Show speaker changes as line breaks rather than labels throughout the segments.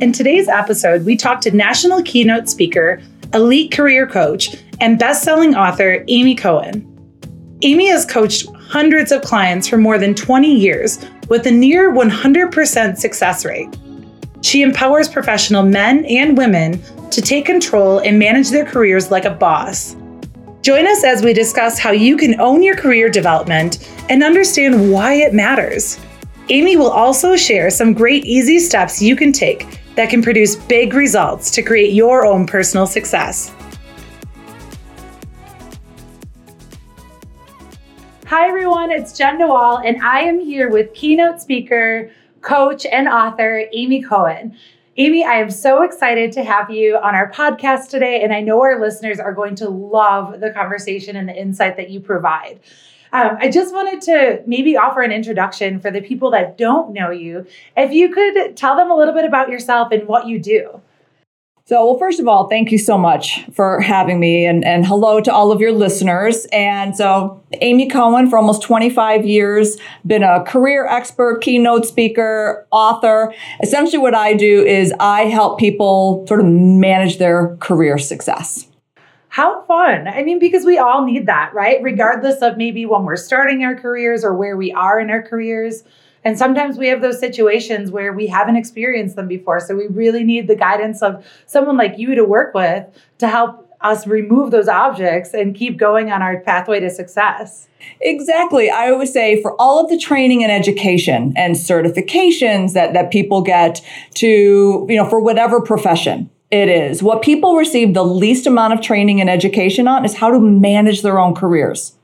In today's episode, we talked to national keynote speaker, elite career coach, and best-selling author Aimee Cohen. Aimee has coached hundreds of clients for more than 20 years with a near 100% success rate. She empowers professional men and women to take control and manage their careers like a boss. Join us as we discuss how you can own your career development and understand why it matters. Aimee will also share some great easy steps you can take that can produce big results to create your own personal success. Hi, everyone, it's Jen Noel, and I am here with keynote speaker, coach, and author Aimee Cohen. Aimee, I am so excited to have you on our podcast today, and I know our listeners are going to love the conversation and the insight that you provide. Um, I just wanted to maybe offer an introduction for the people that don't know you. If you could tell them a little bit about yourself and what you do.
So, well, first of all, thank you so much for having me and, and hello to all of your listeners. And so, Aimee Cohen, for almost 25 years, been a career expert, keynote speaker, author. Essentially, what I do is I help people sort of manage their career success.
How fun. I mean, because we all need that, right? Mm-hmm. Regardless of maybe when we're starting our careers or where we are in our careers. And sometimes we have those situations where we haven't experienced them before. So we really need the guidance of someone like you to work with to help us remove those objects and keep going on our pathway to success.
Exactly. I always say for all of the training and education and certifications that, that people get to, you know, for whatever profession, it is. What people receive the least amount of training and education on is how to manage their own careers.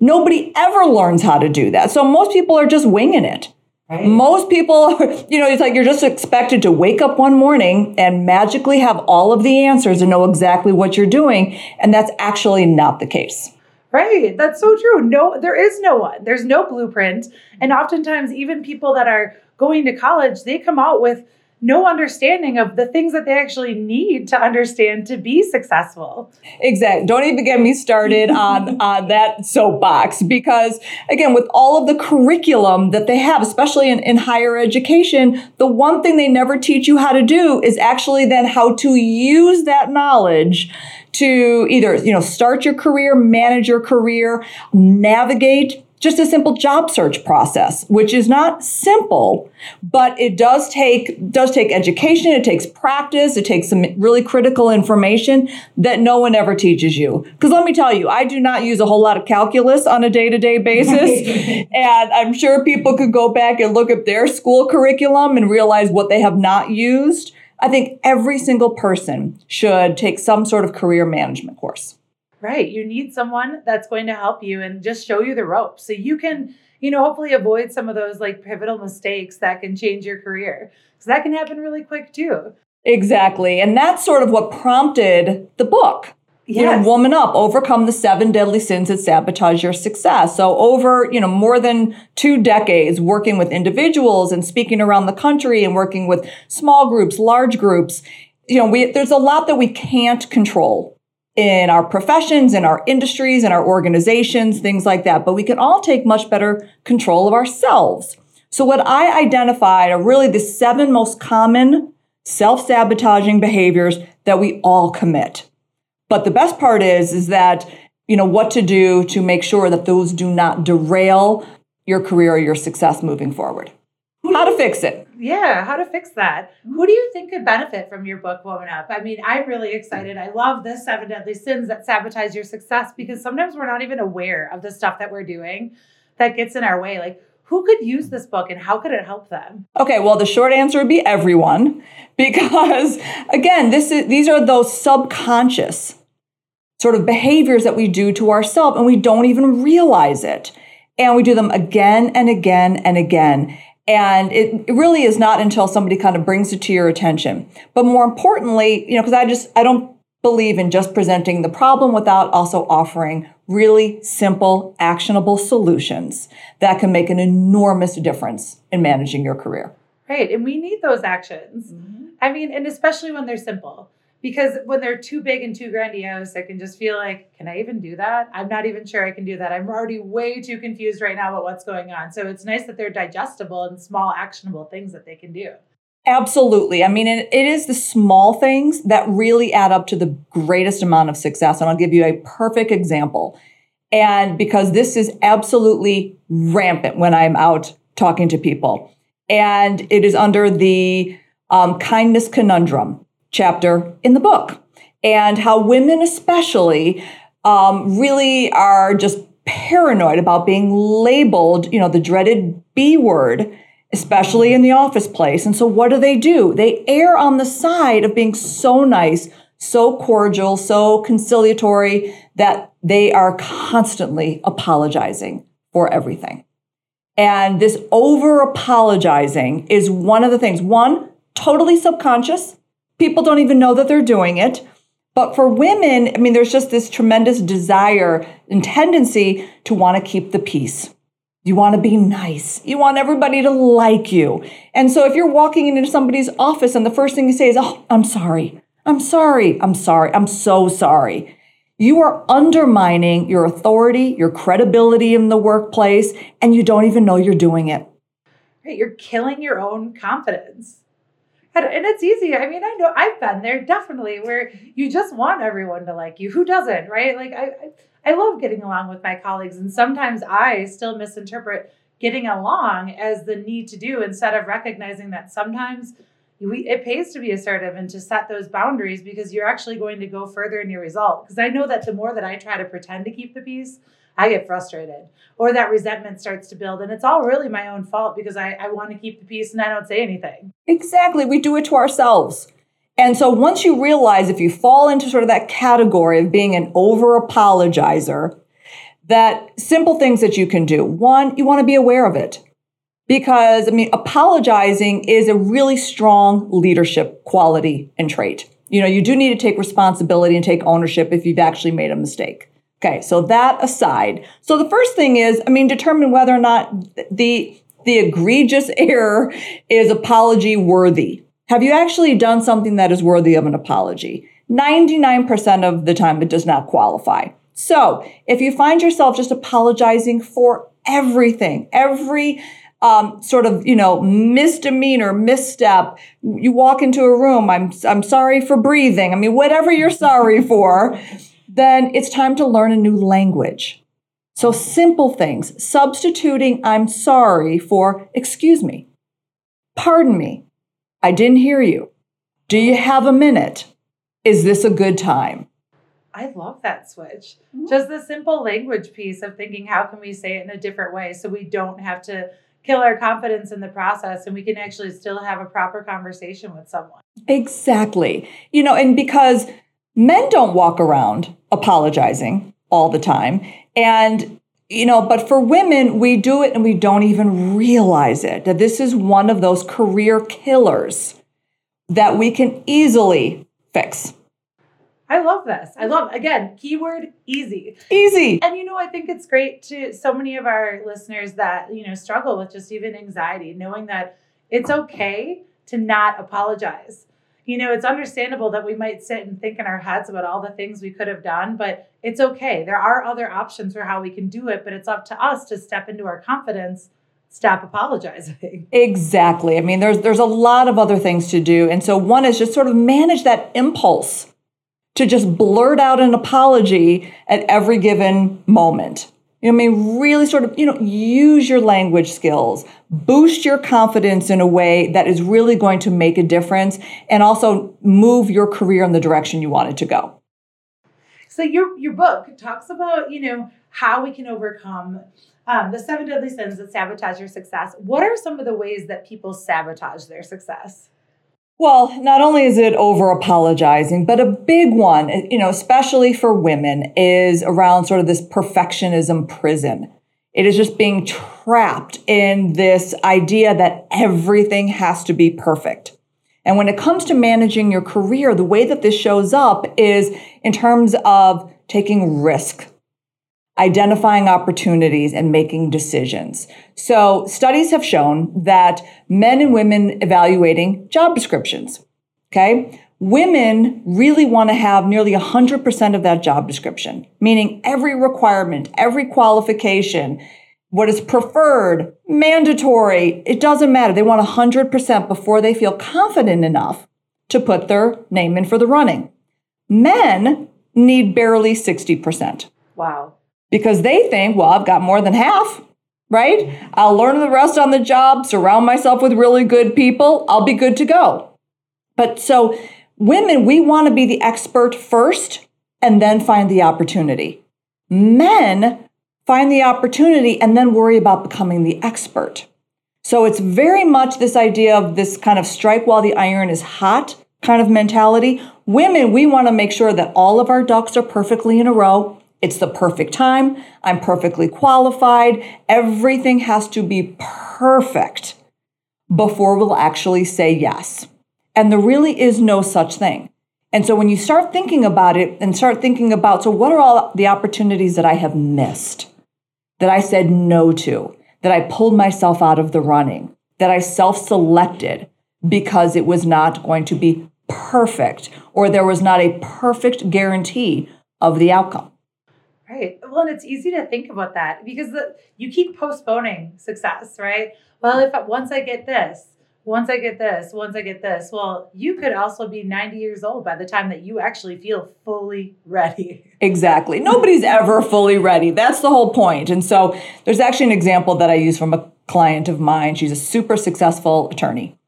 Nobody ever learns how to do that. So most people are just winging it. Right. Most people, you know, it's like you're just expected to wake up one morning and magically have all of the answers and know exactly what you're doing. And that's actually not the case.
Right. That's so true. No, there is no one. There's no blueprint. And oftentimes, even people that are going to college, they come out with no understanding of the things that they actually need to understand to be successful.
Exactly. Don't even get me started on, on that soapbox because, again, with all of the curriculum that they have, especially in, in higher education, the one thing they never teach you how to do is actually then how to use that knowledge to either you know start your career manage your career navigate just a simple job search process, which is not simple, but it does take does take education, it takes practice, it takes some really critical information that no one ever teaches you. Because let me tell you, I do not use a whole lot of calculus on a day-to-day basis. and I'm sure people could go back and look at their school curriculum and realize what they have not used. I think every single person should take some sort of career management course.
Right. You need someone that's going to help you and just show you the ropes so you can, you know, hopefully avoid some of those like pivotal mistakes that can change your career. Because that can happen really quick too.
Exactly. And that's sort of what prompted the book. Yes. You know, woman up, overcome the seven deadly sins that sabotage your success. So over, you know, more than two decades working with individuals and speaking around the country and working with small groups, large groups, you know, we, there's a lot that we can't control in our professions, in our industries, in our organizations, things like that. But we can all take much better control of ourselves. So what I identified are really the seven most common self-sabotaging behaviors that we all commit. But the best part is, is that, you know, what to do to make sure that those do not derail your career or your success moving forward. How to fix it.
Yeah, how to fix that. Who do you think could benefit from your book, Woman Up? I mean, I'm really excited. I love this seven deadly sins that sabotage your success because sometimes we're not even aware of the stuff that we're doing that gets in our way. Like, who could use this book and how could it help them?
Okay, well, the short answer would be everyone because again, this is these are those subconscious sort of behaviors that we do to ourselves and we don't even realize it. And we do them again and again and again. And it, it really is not until somebody kind of brings it to your attention. But more importantly, you know, because I just, I don't believe in just presenting the problem without also offering really simple, actionable solutions that can make an enormous difference in managing your career.
Right. And we need those actions. Mm-hmm. I mean, and especially when they're simple because when they're too big and too grandiose, I can just feel like, can I even do that? I'm not even sure I can do that. I'm already way too confused right now about what's going on. So it's nice that they're digestible and small, actionable things that they can do.
Absolutely. I mean, it is the small things that really add up to the greatest amount of success. And I'll give you a perfect example. And because this is absolutely rampant when I'm out talking to people. And it is under the um, kindness conundrum chapter in the book, and how women, especially, um, really are just paranoid about being labeled, you know, the dreaded B word, especially in the office place. And so, what do they do? They err on the side of being so nice, so cordial, so conciliatory that they are constantly apologizing for everything. And this over apologizing is one of the things. One, totally subconscious. People don't even know that they're doing it. But for women, I mean, there's just this tremendous desire and tendency to want to keep the peace. You want to be nice. You want everybody to like you. And so if you're walking into somebody's office and the first thing you say is, Oh, I'm sorry. I'm sorry. I'm sorry. I'm so sorry. You are undermining your authority, your credibility in the workplace, and you don't even know you're doing it.
Right. You're killing your own confidence. And, and it's easy. I mean, I know I've been there definitely where you just want everyone to like you. Who doesn't, right? Like I, I, I love getting along with my colleagues, and sometimes I still misinterpret getting along as the need to do instead of recognizing that sometimes we, it pays to be assertive and to set those boundaries because you're actually going to go further in your result. Because I know that the more that I try to pretend to keep the peace, I get frustrated or that resentment starts to build. And it's all really my own fault because I, I want to keep the peace and I don't say anything.
Exactly. We do it to ourselves. And so once you realize if you fall into sort of that category of being an over apologizer, that simple things that you can do. One, you want to be aware of it. Because, I mean, apologizing is a really strong leadership quality and trait. You know, you do need to take responsibility and take ownership if you've actually made a mistake. Okay, so that aside. So the first thing is, I mean, determine whether or not the the egregious error is apology worthy. Have you actually done something that is worthy of an apology? 99% of the time it does not qualify. So, if you find yourself just apologizing for everything, every um, sort of, you know, misdemeanor, misstep. You walk into a room, I'm, I'm sorry for breathing. I mean, whatever you're sorry for, then it's time to learn a new language. So simple things, substituting I'm sorry for excuse me, pardon me, I didn't hear you. Do you have a minute? Is this a good time?
I love that switch. Mm-hmm. Just the simple language piece of thinking, how can we say it in a different way so we don't have to kill our confidence in the process and we can actually still have a proper conversation with someone.
Exactly. You know, and because men don't walk around apologizing all the time. And, you know, but for women, we do it and we don't even realize it. That this is one of those career killers that we can easily fix.
I love this. I love again, keyword easy.
Easy.
And you know, I think it's great to so many of our listeners that, you know, struggle with just even anxiety, knowing that it's okay to not apologize. You know, it's understandable that we might sit and think in our heads about all the things we could have done, but it's okay. There are other options for how we can do it, but it's up to us to step into our confidence stop apologizing.
Exactly. I mean, there's there's a lot of other things to do. And so one is just sort of manage that impulse to just blurt out an apology at every given moment. You know, I mean, really sort of, you know, use your language skills, boost your confidence in a way that is really going to make a difference and also move your career in the direction you want it to go.
So your your book talks about, you know, how we can overcome um, the seven deadly sins that sabotage your success. What are some of the ways that people sabotage their success?
Well, not only is it over apologizing, but a big one, you know, especially for women, is around sort of this perfectionism prison. It is just being trapped in this idea that everything has to be perfect. And when it comes to managing your career, the way that this shows up is in terms of taking risk, identifying opportunities and making decisions. So studies have shown that men and women evaluating job descriptions, okay? Women really want to have nearly 100% of that job description, meaning every requirement, every qualification, what is preferred, mandatory, it doesn't matter. They want 100% before they feel confident enough to put their name in for the running. Men need barely 60%.
Wow.
Because they think, well, I've got more than half, right? I'll learn the rest on the job, surround myself with really good people, I'll be good to go. But so, women, we want to be the expert first and then find the opportunity. Men find the opportunity, and then worry about becoming the expert. So it's very much this idea of this kind of strike while the iron is hot kind of mentality. Women, we want to make sure that all of our ducks are perfectly in a row. It's the perfect time. I'm perfectly qualified. Everything has to be perfect before we'll actually say yes. And there really is no such thing. And so when you start thinking about it and start thinking about, so what are all the opportunities that I have missed? that I said no to, that I pulled myself out of the running, that I self selected because it was not going to be perfect or there was not a perfect guarantee of the outcome.
Right. Well, and it's easy to think about that because the, you keep postponing success, right? Well, if once I get this, once I get this, once I get this, well, you could also be 90 years old by the time that you actually feel fully ready.
Exactly. Nobody's ever fully ready. That's the whole point. And so there's actually an example that I use from a client of mine. She's a super successful attorney,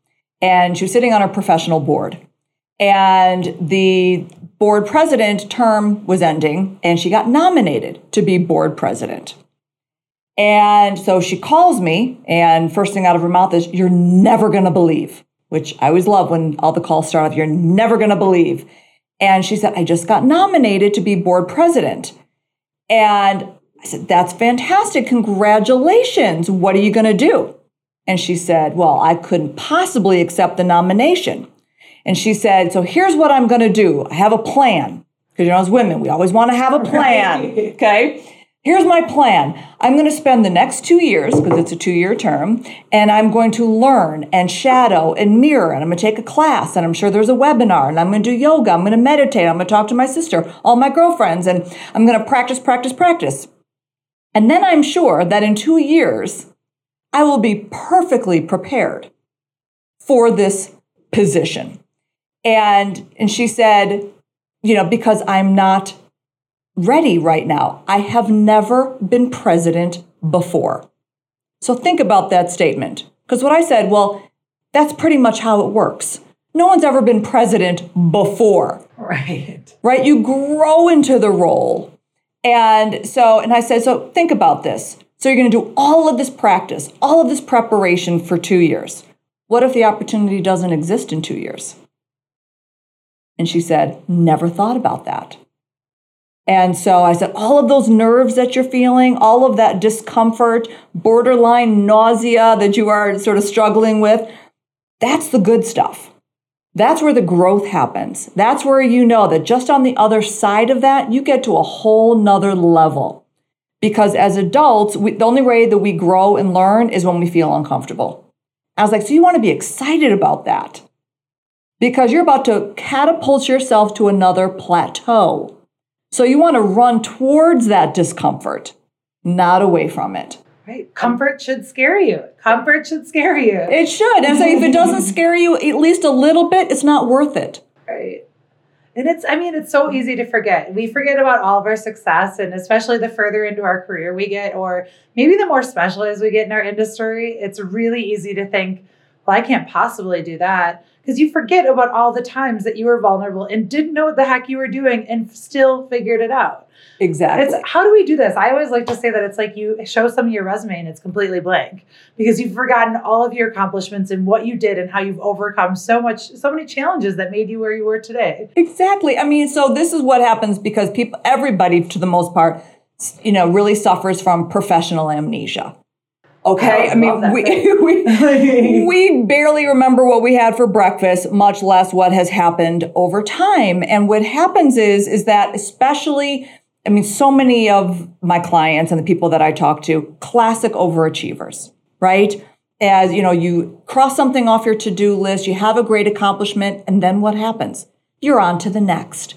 and she was sitting on a professional board. And the board president term was ending, and she got nominated to be board president. And so she calls me, and first thing out of her mouth is, You're never going to believe, which I always love when all the calls start off, You're never going to believe. And she said, I just got nominated to be board president. And I said, That's fantastic. Congratulations. What are you going to do? And she said, Well, I couldn't possibly accept the nomination. And she said, So here's what I'm going to do I have a plan. Because, you know, as women, we always want to have a plan. Okay. Here's my plan. I'm going to spend the next two years, because it's a two year term, and I'm going to learn and shadow and mirror, and I'm going to take a class, and I'm sure there's a webinar, and I'm going to do yoga, I'm going to meditate, I'm going to talk to my sister, all my girlfriends, and I'm going to practice, practice, practice. And then I'm sure that in two years, I will be perfectly prepared for this position. And, and she said, you know, because I'm not ready right now. I have never been president before. So think about that statement. Because what I said, well, that's pretty much how it works. No one's ever been president before.
Right.
Right? You grow into the role. And so, and I said, so think about this. So you're going to do all of this practice, all of this preparation for two years. What if the opportunity doesn't exist in two years? And she said, never thought about that. And so I said, all of those nerves that you're feeling, all of that discomfort, borderline nausea that you are sort of struggling with, that's the good stuff. That's where the growth happens. That's where you know that just on the other side of that, you get to a whole nother level. Because as adults, we, the only way that we grow and learn is when we feel uncomfortable. I was like, so you want to be excited about that because you're about to catapult yourself to another plateau. So you want to run towards that discomfort, not away from it.
Right. Comfort should scare you. Comfort should scare you.
It should. And so if it doesn't scare you at least a little bit, it's not worth it.
Right. And it's, I mean, it's so easy to forget. We forget about all of our success, and especially the further into our career we get, or maybe the more specialized we get in our industry, it's really easy to think, well, I can't possibly do that because you forget about all the times that you were vulnerable and didn't know what the heck you were doing and still figured it out.
Exactly.
It's, how do we do this? I always like to say that it's like you show some of your resume and it's completely blank because you've forgotten all of your accomplishments and what you did and how you've overcome so much, so many challenges that made you where you were today.
Exactly. I mean, so this is what happens because people, everybody, to the most part, you know, really suffers from professional amnesia. Okay. I, I mean, we, we, we barely remember what we had for breakfast, much less what has happened over time. And what happens is, is that especially, I mean, so many of my clients and the people that I talk to, classic overachievers, right? As you know, you cross something off your to-do list, you have a great accomplishment, and then what happens? You're on to the next.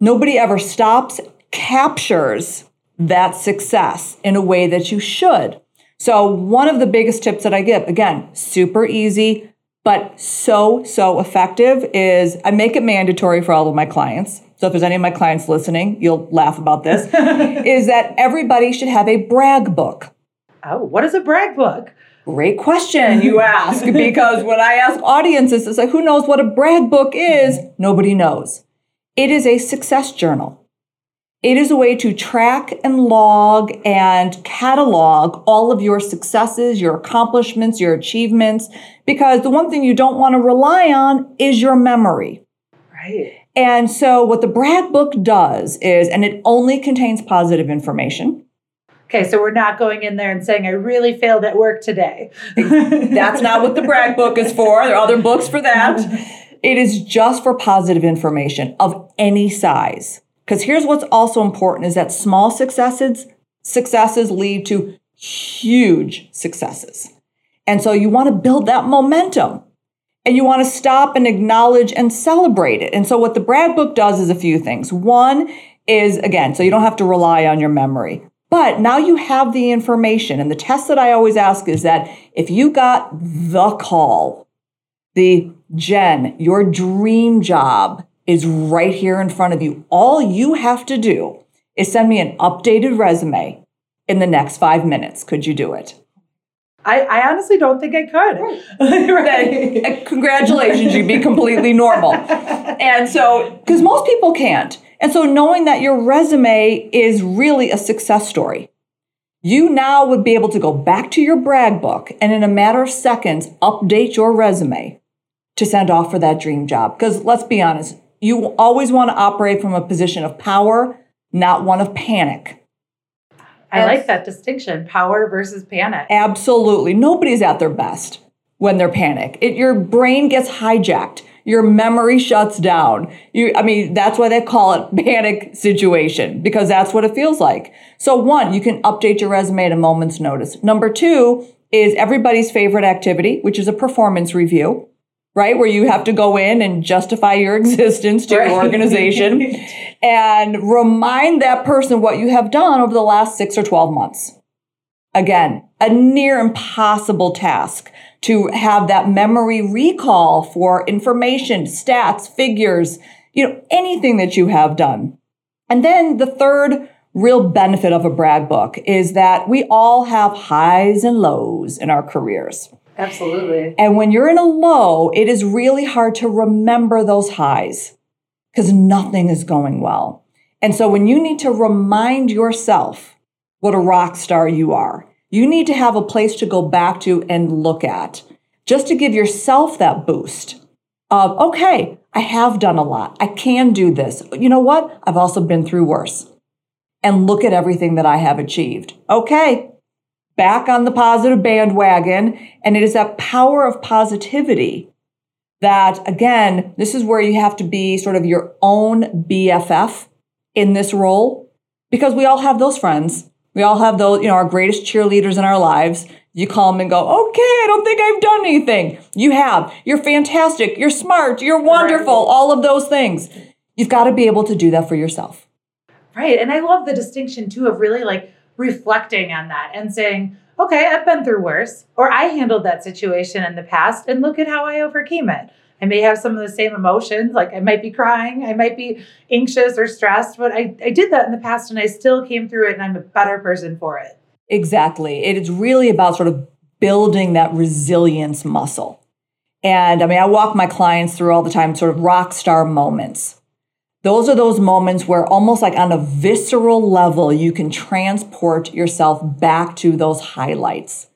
Nobody ever stops, captures that success in a way that you should. So, one of the biggest tips that I give, again, super easy, but so, so effective is I make it mandatory for all of my clients. So, if there's any of my clients listening, you'll laugh about this, is that everybody should have a brag book.
Oh, what is a brag book?
Great question you ask because when I ask audiences, it's like, who knows what a brag book is? Nobody knows. It is a success journal. It is a way to track and log and catalog all of your successes, your accomplishments, your achievements, because the one thing you don't want to rely on is your memory.
Right.
And so, what the brag book does is, and it only contains positive information.
Okay, so we're not going in there and saying, I really failed at work today.
That's not what the brag book is for. There are other books for that. It is just for positive information of any size. Because here's what's also important is that small successes successes lead to huge successes. And so you want to build that momentum and you want to stop and acknowledge and celebrate it. And so what the brag book does is a few things. One is again, so you don't have to rely on your memory. But now you have the information. And the test that I always ask is that if you got the call, the Jen, your dream job is right here in front of you. All you have to do is send me an updated resume in the next five minutes. Could you do it?
I, I honestly don't think I could.
right. Uh, congratulations, you'd be completely normal. And so, because most people can't. And so, knowing that your resume is really a success story, you now would be able to go back to your brag book and in a matter of seconds update your resume to send off for that dream job. Because let's be honest, you always want to operate from a position of power, not one of panic.
I like that distinction power versus panic.
Absolutely. Nobody's at their best when they're panic. It, your brain gets hijacked. Your memory shuts down. You, I mean, that's why they call it panic situation because that's what it feels like. So one, you can update your resume at a moment's notice. Number two is everybody's favorite activity, which is a performance review right? Where you have to go in and justify your existence to right. your organization and remind that person what you have done over the last six or 12 months. Again, a near impossible task to have that memory recall for information, stats, figures, you know, anything that you have done. And then the third real benefit of a brag book is that we all have highs and lows in our careers.
Absolutely.
And when you're in a low, it is really hard to remember those highs because nothing is going well. And so when you need to remind yourself what a rock star you are, you need to have a place to go back to and look at just to give yourself that boost of, okay, I have done a lot. I can do this. You know what? I've also been through worse. And look at everything that I have achieved. Okay, back on the positive bandwagon. And it is that power of positivity that, again, this is where you have to be sort of your own BFF in this role because we all have those friends. We all have those, you know, our greatest cheerleaders in our lives. You call them and go, okay, I don't think I've done anything. You have. You're fantastic. You're smart. You're wonderful. All of those things. You've got to be able to do that for yourself.
Right. And I love the distinction too of really like reflecting on that and saying, okay, I've been through worse, or I handled that situation in the past, and look at how I overcame it. I may have some of the same emotions, like I might be crying, I might be anxious or stressed, but I, I did that in the past and I still came through it and I'm a better person for it.
Exactly. It is really about sort of building that resilience muscle. And I mean, I walk my clients through all the time sort of rock star moments. Those are those moments where almost like on a visceral level, you can transport yourself back to those highlights.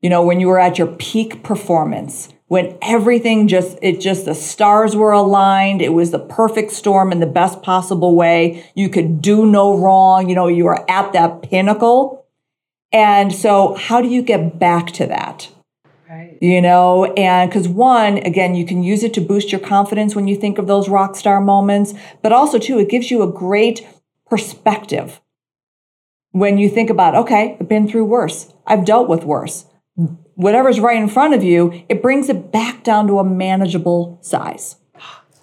You know, when you were at your peak performance, when everything just, it just, the stars were aligned. It was the perfect storm in the best possible way. You could do no wrong. You know, you were at that pinnacle. And so how do you get back to that?
Right.
You know, and because one, again, you can use it to boost your confidence when you think of those rock star moments, but also, too, it gives you a great perspective when you think about, okay, I've been through worse, I've dealt with worse. Whatever's right in front of you, it brings it back down to a manageable size.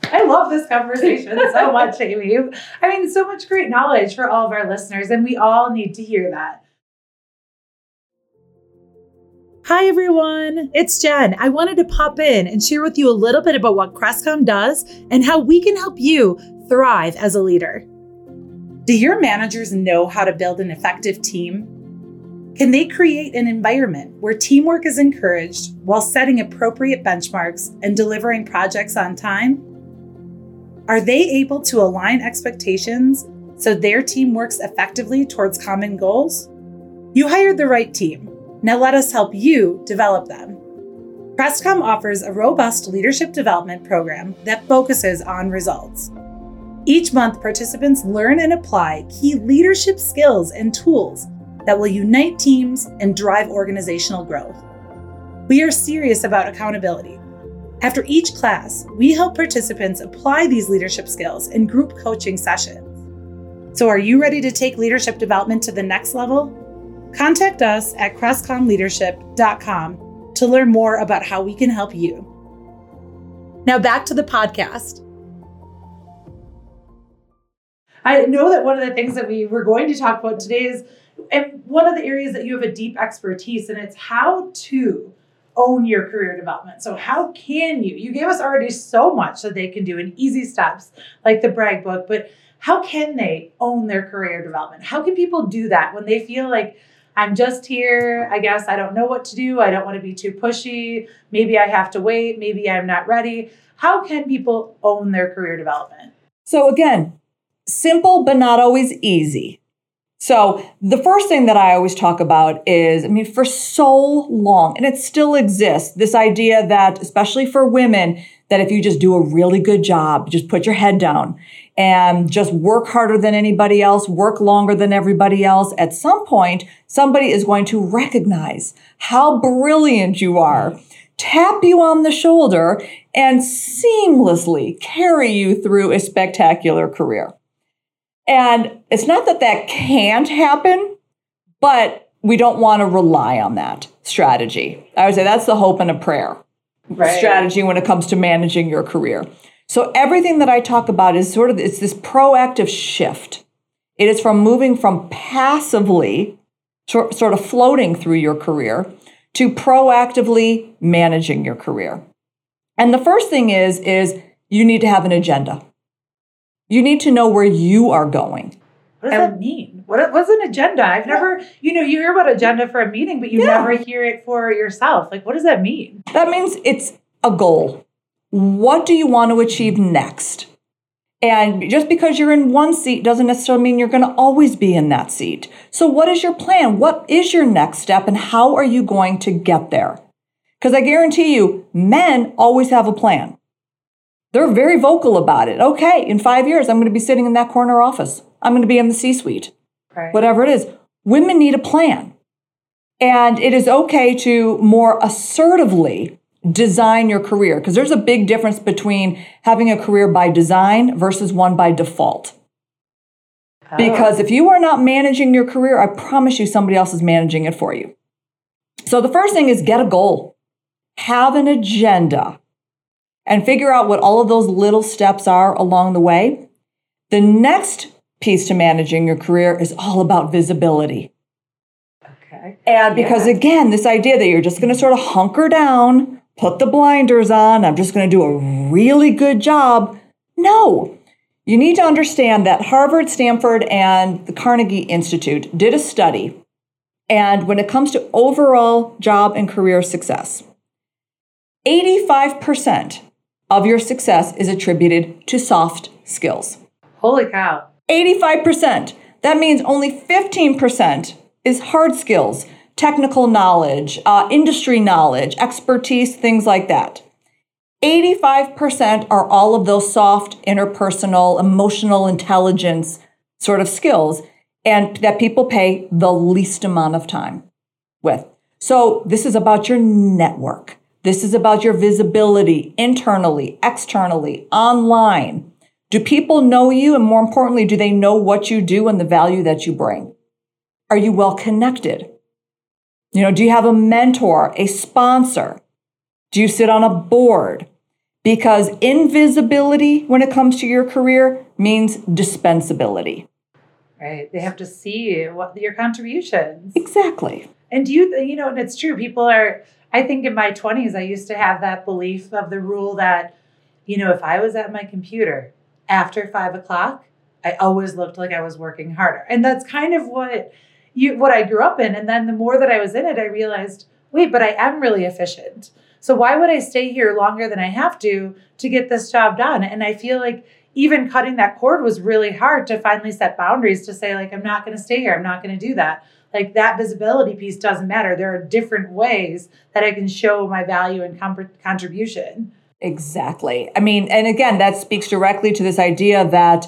I love this conversation so much, Aimee. I mean, so much great knowledge for all of our listeners, and we all need to hear that. Hi, everyone. It's Jen. I wanted to pop in and share with you a little bit about what Crestcom does and how we can help you thrive as a leader. Do your managers know how to build an effective team? Can they create an environment where teamwork is encouraged while setting appropriate benchmarks and delivering projects on time? Are they able to align expectations so their team works effectively towards common goals? You hired the right team. Now let us help you develop them. Crestcom offers a robust leadership development program that focuses on results. Each month, participants learn and apply key leadership skills and tools that will unite teams and drive organizational growth. We are serious about accountability. After each class, we help participants apply these leadership skills in group coaching sessions. So, are you ready to take leadership development to the next level? Contact us at crestcomleadership.com to learn more about how we can help you. Now, back to the podcast. I know that one of the things that we were going to talk about today is and one of the areas that you have a deep expertise in it's how to own your career development. So how can you? You gave us already so much that they can do in easy steps like the brag book, but how can they own their career development? How can people do that when they feel like I'm just here, I guess I don't know what to do, I don't want to be too pushy, maybe I have to wait, maybe I'm not ready. How can people own their career development?
So again, simple but not always easy. So the first thing that I always talk about is, I mean, for so long, and it still exists, this idea that, especially for women, that if you just do a really good job, just put your head down and just work harder than anybody else, work longer than everybody else, at some point, somebody is going to recognize how brilliant you are, mm. tap you on the shoulder, and seamlessly carry you through a spectacular career. And it's not that that can't happen, but we don't want to rely on that strategy. I would say that's the hope and a prayer right. strategy when it comes to managing your career. So everything that I talk about is sort of it's this proactive shift. It is from moving from passively sort of floating through your career to proactively managing your career. And the first thing is is you need to have an agenda. You need to know where you are going.
What does and, that mean? What, what's an agenda? I've never, you know, you hear about agenda for a meeting, but you yeah. never hear it for yourself. Like, what does that mean?
That means it's a goal. What do you want to achieve next? And just because you're in one seat doesn't necessarily mean you're going to always be in that seat. So, what is your plan? What is your next step? And how are you going to get there? Because I guarantee you, men always have a plan. They're very vocal about it. Okay, in five years, I'm going to be sitting in that corner office. I'm going to be in the C suite, right. whatever it is. Women need a plan. And it is okay to more assertively design your career because there's a big difference between having a career by design versus one by default. Oh. Because if you are not managing your career, I promise you somebody else is managing it for you. So the first thing is get a goal, have an agenda and figure out what all of those little steps are along the way. The next piece to managing your career is all about visibility. Okay. And because yeah. again, this idea that you're just going to sort of hunker down, put the blinders on, I'm just going to do a really good job. No. You need to understand that Harvard, Stanford, and the Carnegie Institute did a study. And when it comes to overall job and career success, 85% of your success is attributed to soft skills.
Holy cow.
85%. That means only 15% is hard skills, technical knowledge, uh, industry knowledge, expertise, things like that. 85% are all of those soft, interpersonal, emotional intelligence sort of skills, and that people pay the least amount of time with. So, this is about your network. This is about your visibility internally, externally, online. Do people know you? And more importantly, do they know what you do and the value that you bring? Are you well connected? You know, do you have a mentor, a sponsor? Do you sit on a board? because invisibility when it comes to your career means dispensability.
Right. They have to see what your contributions.
Exactly.
And do you, you know, and it's true. People are, I think in my 20s, I used to have that belief of the rule that, you know, if I was at my computer after five o'clock, I always looked like I was working harder. And that's kind of what you, what I grew up in. And then the more that I was in it, I realized, wait, but I am really efficient. So why would I stay here longer than I have to to get this job done? And I feel like even cutting that cord was really hard to finally set boundaries to say like I'm not going to stay here. I'm not going to do that. Like that visibility piece doesn't matter. There are different ways that I can show my value and contribution.
Exactly. I mean, and again, that speaks directly to this idea that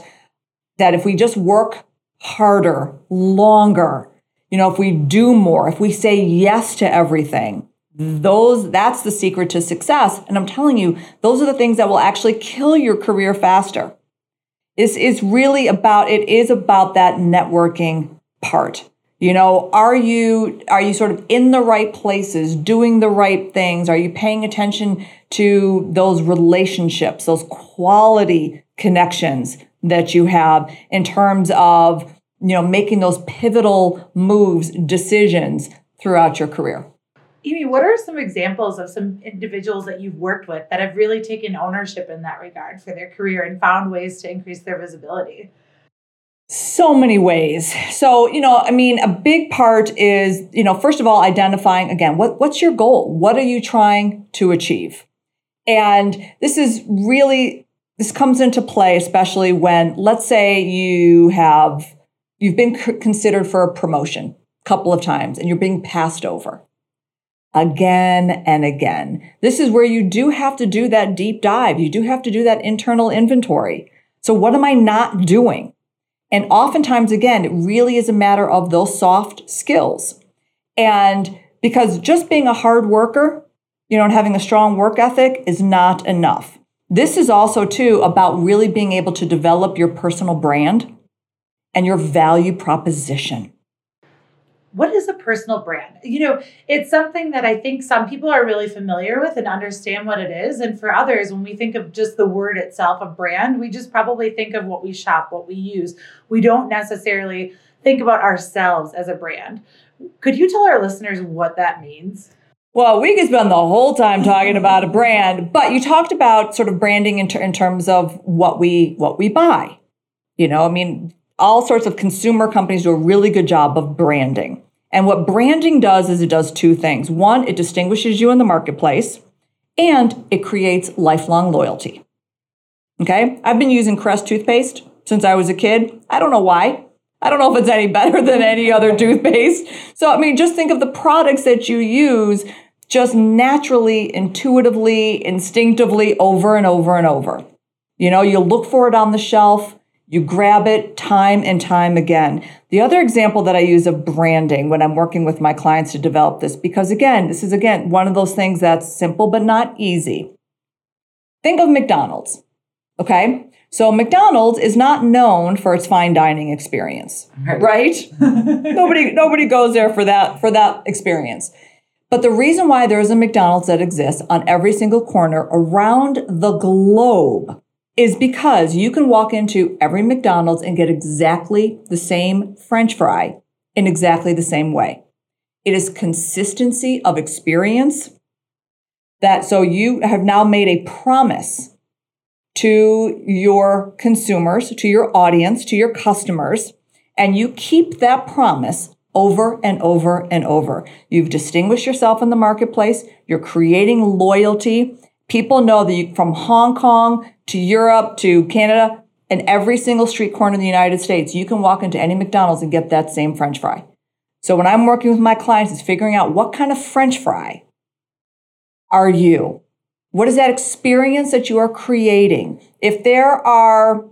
that if we just work harder, longer, you know, if we do more, if we say yes to everything, those that's the secret to success. And i'm telling you those are the things that will actually kill your career faster. This is really about it is about that networking part. You know are you are you sort of in the right places doing the right things? Are you paying attention to those relationships those quality connections that you have in terms of you know making those pivotal moves decisions throughout your career
Aimee, what are some examples of some individuals that you've worked with that have really taken ownership in that regard for their career and found ways to increase their visibility?
So many ways. So, you know, I mean, a big part is, you know, first of all, identifying again, what, what's your goal? What are you trying to achieve? And this is really, this comes into play, especially when, let's say you have, you've been considered for a promotion a couple of times and you're being passed over again and again. This is where you do have to do that deep dive. You do have to do that internal inventory. So what am I not doing? And oftentimes, again, it really is a matter of those soft skills. And because just being a hard worker, you know, and having a strong work ethic is not enough. This is also, too, about really being able to develop your personal brand and your value proposition
what is a personal brand? You know, it's something that I think some people are really familiar with and understand what it is. And for others, when we think of just the word itself, a brand, we just probably think of what we shop, what we use. We don't necessarily think about ourselves as a brand. Could you tell our listeners what that means?
Well, we could spend the whole time talking about a brand, but you talked about sort of branding in, ter- in terms of what we what we buy. You know, I mean, all sorts of consumer companies do a really good job of branding. And what branding does is it does two things. One, it distinguishes you in the marketplace and it creates lifelong loyalty. Okay. I've been using Crest toothpaste since I was a kid. I don't know why. I don't know if it's any better than any other toothpaste. So, I mean, just think of the products that you use just naturally, intuitively, instinctively over and over and over. You know, you look for it on the shelf. You grab it time and time again. The other example that I use of branding when I'm working with my clients to develop this, because again, this is again one of those things that's simple but not easy. Think of McDonald's. Okay. So McDonald's is not known for its fine dining experience, right? nobody, nobody goes there for that, for that experience. But the reason why there is a McDonald's that exists on every single corner around the globe is because you can walk into every McDonald's and get exactly the same french fry in exactly the same way. It is consistency of experience that so you have now made a promise to your consumers, to your audience, to your customers, and you keep that promise over and over and over. You've distinguished yourself in the marketplace, you're creating loyalty. People know that you, from Hong Kong to Europe to Canada and every single street corner in the United States, you can walk into any McDonald's and get that same French fry. So when I'm working with my clients, it's figuring out what kind of French fry are you? What is that experience that you are creating? If there are,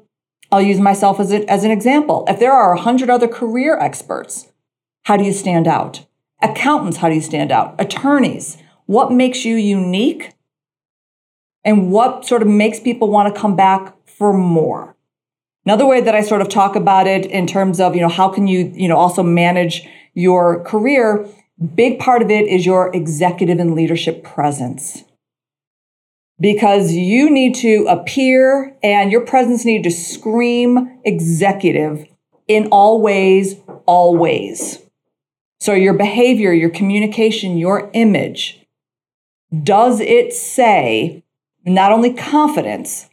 I'll use myself as, a, as an example. If there are 100 other career experts, how do you stand out? Accountants, how do you stand out? Attorneys, what makes you unique and what sort of makes people want to come back for more. Another way that I sort of talk about it in terms of, you know, how can you, you know, also manage your career, big part of it is your executive and leadership presence. because you need to appear and your presence need to scream executive in all ways, always. So your behavior, your communication, your image, does it say not only confidence,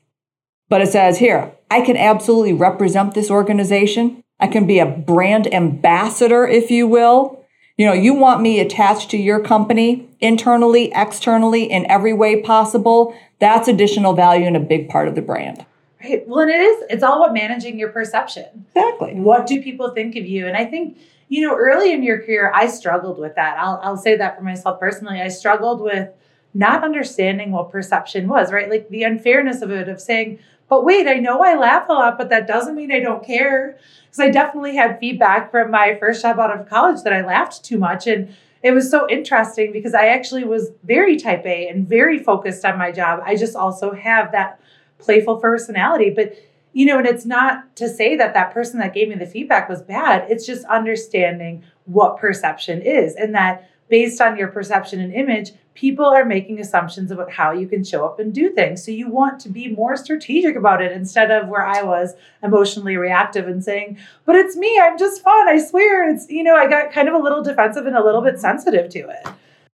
but it says here, I can absolutely represent this organization. I can be a brand ambassador, if you will. You know, you want me attached to your company internally, externally, in every way possible. That's additional value and a big part of the brand.
Right. Well, and it is, it's all about managing your perception.
Exactly.
What do people think of you? And I think, you know, early in your career, I struggled with that. I'll, I'll say that for myself personally. I struggled with not understanding what perception was, right? Like the unfairness of it, of saying, but wait, I know I laugh a lot, but that doesn't mean I don't care. Because I definitely had feedback from my first job out of college that I laughed too much. And it was so interesting because I actually was very type A and very focused on my job. I just also have that playful personality. But, you know, and it's not to say that that person that gave me the feedback was bad. It's just understanding what perception is and that based on your perception and image, people are making assumptions about how you can show up and do things. So you want to be more strategic about it instead of where I was emotionally reactive and saying, but it's me, I'm just fun. I swear. It's, you know, I got kind of a little defensive and a little bit sensitive to it.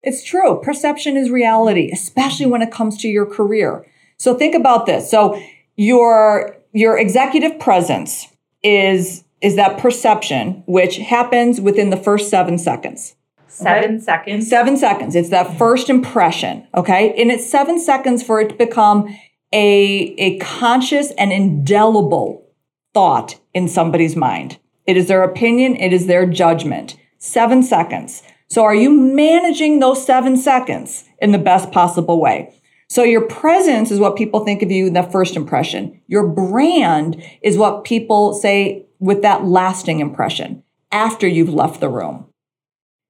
It's true. Perception is reality, especially when it comes to your career. So think about this. So your your executive presence is is that perception which happens within the first 7 seconds.
Seven okay? seconds.
Seven seconds. It's that first impression. Okay. And it's seven seconds for it to become a, a conscious and indelible thought in somebody's mind. It is their opinion. It is their judgment. Seven seconds. So are you managing those seven seconds in the best possible way? So your presence is what people think of you in the first impression. Your brand is what people say with that lasting impression after you've left the room.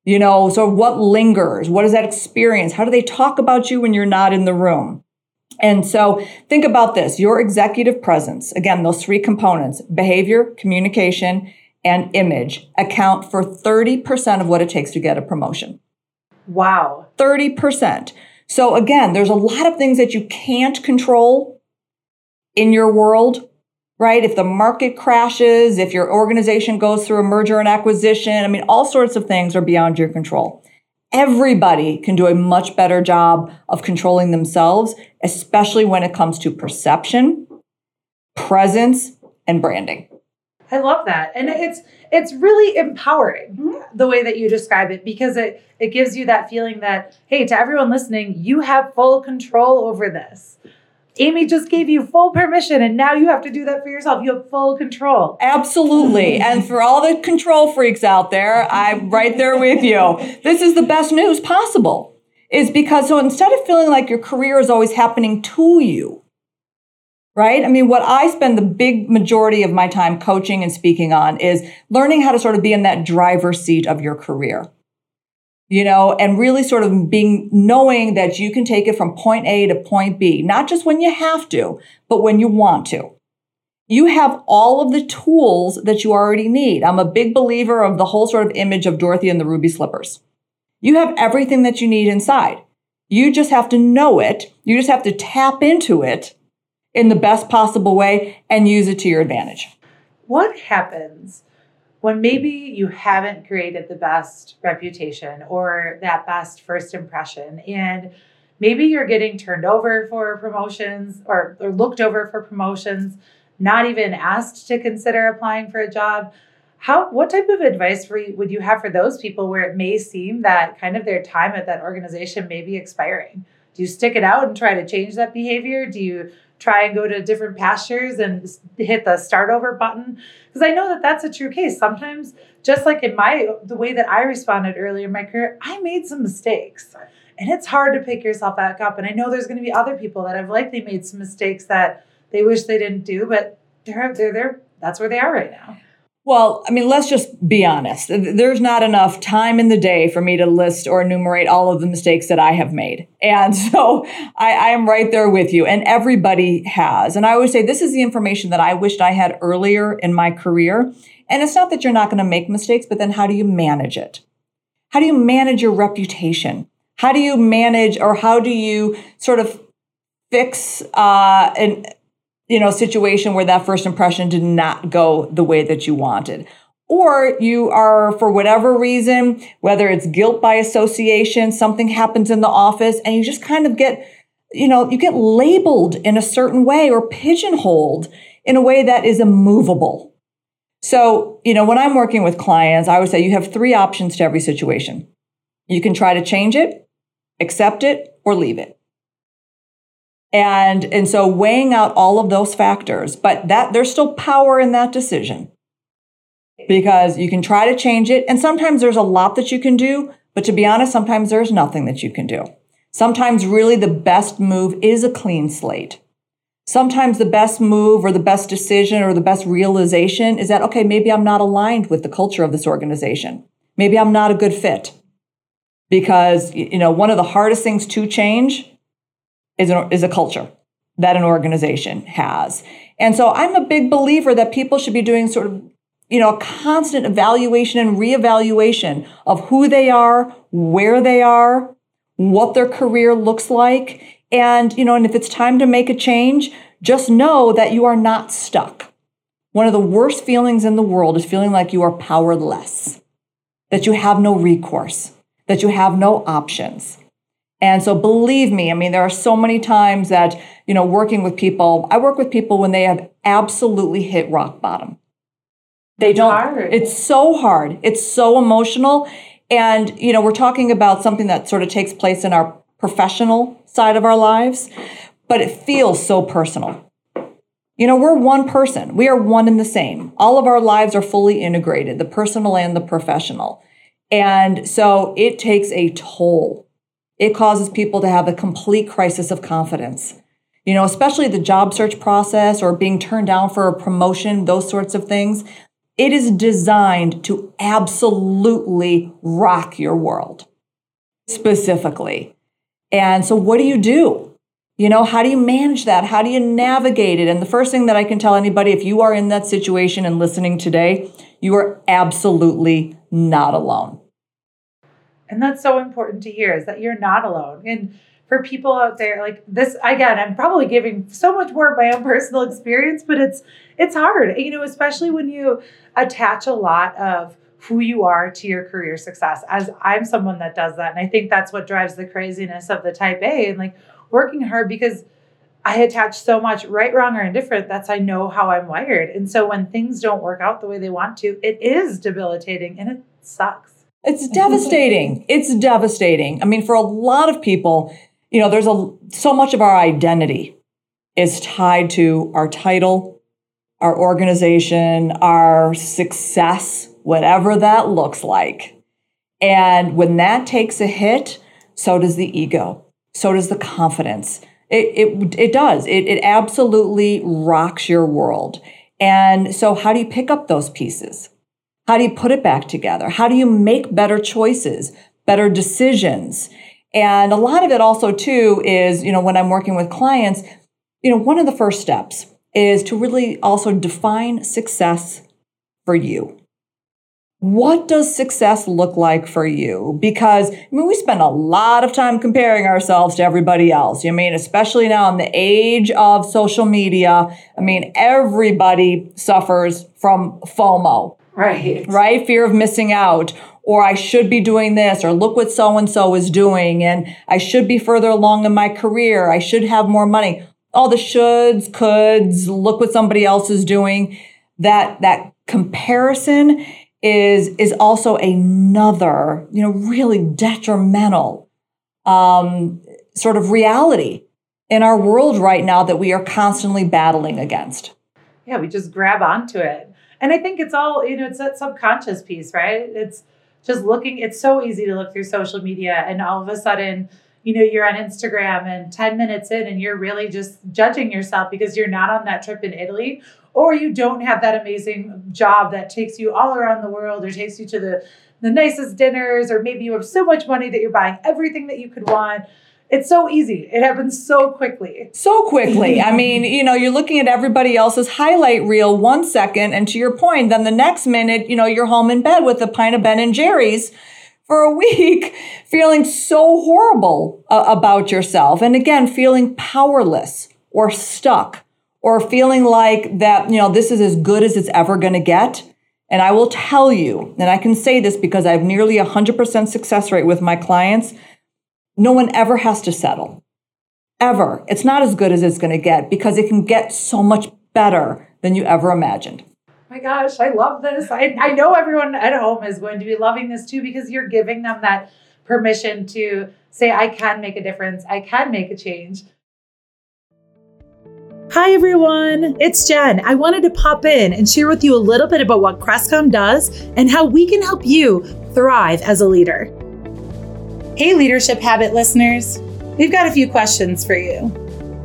You know, so what lingers? What is that experience? How do they talk about you when you're not in the room? And so think about this your executive presence, again, those three components behavior, communication, and image account for 30% of what it takes to get a promotion.
Wow.
30%. So again, there's a lot of things that you can't control in your world right? If the market crashes, if your organization goes through a merger and acquisition, I mean, all sorts of things are beyond your control. Everybody can do a much better job of controlling themselves, especially when it comes to perception, presence, and branding.
I love that. And it's it's really empowering mm-hmm. the way that you describe it because it it gives you that feeling that hey, to everyone listening, you have full control over this. Aimee just gave you full permission and now you have to do that for yourself. You have full control.
Absolutely. and for all the control freaks out there, I'm right there with you. This is the best news possible. Is because so instead of feeling like your career is always happening to you, right? I mean, what I spend the big majority of my time coaching and speaking on is learning how to sort of be in that driver's seat of your career you know, and really sort of being knowing that you can take it from point A to point B, not just when you have to, but when you want to. You have all of the tools that you already need. I'm a big believer of the whole sort of image of Dorothy and the ruby slippers. You have everything that you need inside. You just have to know it. You just have to tap into it in the best possible way and use it to your advantage.
What happens when maybe you haven't created the best reputation or that best first impression and maybe you're getting turned over for promotions or, or looked over for promotions not even asked to consider applying for a job how what type of advice for would you have for those people where it may seem that kind of their time at that organization may be expiring? Do you stick it out and try to change that behavior? Do you try and go to different pastures and hit the start over button. Because i know that that's a true case. Sometimes just like in my the way that i responded earlier in my career i made some mistakes. And it's hard to pick yourself back up. And i know there's going to be other people that have likely made some mistakes that they wish they didn't do but they're they're there. That's where they are right now
well, I mean, let's just be honest. There's not enough time in the day for me to list or enumerate all of the mistakes that I have made. And so I, I, am right there with you, and everybody has. And I always say this is the information that I wished I had earlier in my career. And it's not that you're not going to make mistakes, but then how do you manage it? How do you manage your reputation? How do you manage or how do you sort of fix uh, an you know situation where that first impression did not go the way that you wanted. Or you are for whatever reason whether it's guilt by association something happens in the office and you just kind of get you know you get labeled in a certain way or pigeonholed in a way that is immovable. So you know when i'm working with clients i would say you have three options to every situation. You can try to change it accept it or leave it and, and so weighing out all of those factors, but that there's still power in that decision because you can try to change it. And sometimes there's a lot that you can do, but to be honest, sometimes there's nothing that you can do. Sometimes really the best move is a clean slate. Sometimes the best move or the best decision or the best realization is that, okay, maybe I'm not aligned with the culture of this organization. Maybe I'm not a good fit. Because, you know, one of the hardest things to change is, an, is a culture that an organization has. And so I'm a big believer that people should be doing sort of, you know, a constant evaluation and reevaluation of who they are, where they are, what their career looks like. And, you know, and if it's time to make a change, just know that you are not stuck. One of the worst feelings in the world is feeling like you are powerless, that you have no recourse, that you have no options. And so believe me, I mean, there are so many times that, you know, working with people, I work with people when they have absolutely hit rock bottom. They don't, hard. it's so hard. It's so emotional. And, you know, we're talking about something that sort of takes place in our professional side of our lives, but it feels so personal. You know, we're one person. We are one and the same. All of our lives are fully integrated, the personal and the professional. And so it takes a toll it causes people to have a complete crisis of confidence. You know, especially the job search process or being turned down for a promotion, those sorts of things. It is designed to absolutely rock your world specifically. And so, what do you do? You know, how do you manage that? How do you navigate it? And the first thing that I can tell anybody, if you are in that situation and listening today, you are absolutely not alone.
And that's so important to hear is that you're not alone. And for people out there like this again, I'm probably giving so much more of my own personal experience, but it's it's hard, you know, especially when you attach a lot of who you are to your career success. As I'm someone that does that. And I think that's what drives the craziness of the type A and like working hard because I attach so much right, wrong, or indifferent. That's I know how I'm wired. And so when things don't work out the way they want to, it is debilitating and it sucks.
It's devastating. It's devastating. I mean, for a lot of people, you know, there's a so much of our identity is tied to our title, our organization, our success, whatever that looks like. And when that takes a hit, so does the ego. So does the confidence. It, it, it does. It, it absolutely rocks your world. And so, how do you pick up those pieces? How do you put it back together? How do you make better choices, better decisions? And a lot of it also too is, you know, when I'm working with clients, you know, one of the first steps is to really also define success for you. What does success look like for you? Because I mean, we spend a lot of time comparing ourselves to everybody else. I mean, especially now in the age of social media, I mean, everybody suffers from FOMO.
Right.
Right? Fear of missing out. Or I should be doing this, or look what so and so is doing, and I should be further along in my career. I should have more money. All the shoulds, coulds, look what somebody else is doing. That that comparison is is also another, you know, really detrimental um, sort of reality in our world right now that we are constantly battling against.
Yeah, we just grab onto it. And I think it's all, you know, it's that subconscious piece, right? It's just looking, it's so easy to look through social media and all of a sudden, you know, you're on Instagram and 10 minutes in and you're really just judging yourself because you're not on that trip in Italy or you don't have that amazing job that takes you all around the world or takes you to the the nicest dinners or maybe you have so much money that you're buying everything that you could want it's so easy. It happens so quickly.
So quickly. I mean, you know, you're looking at everybody else's highlight reel one second, and to your point, then the next minute, you know, you're home in bed with a pint of Ben and Jerry's for a week feeling so horrible uh, about yourself. And again, feeling powerless or stuck or feeling like that, you know, this is as good as it's ever going to get. And I will tell you, and I can say this because I have nearly 100% success rate with my clients, no one ever has to settle. Ever. It's not as good as it's going to get because it can get so much better than you ever imagined.
My gosh, I love this. I, I know everyone at home is going to be loving this too because you're giving them that permission to say, I can make a difference, I can make a change. Hi, everyone. It's Jen. I wanted to pop in and share with you a little bit about what Crestcom does and how we can help you thrive as a leader. Hey, Leadership Habit listeners. We've got a few questions for you.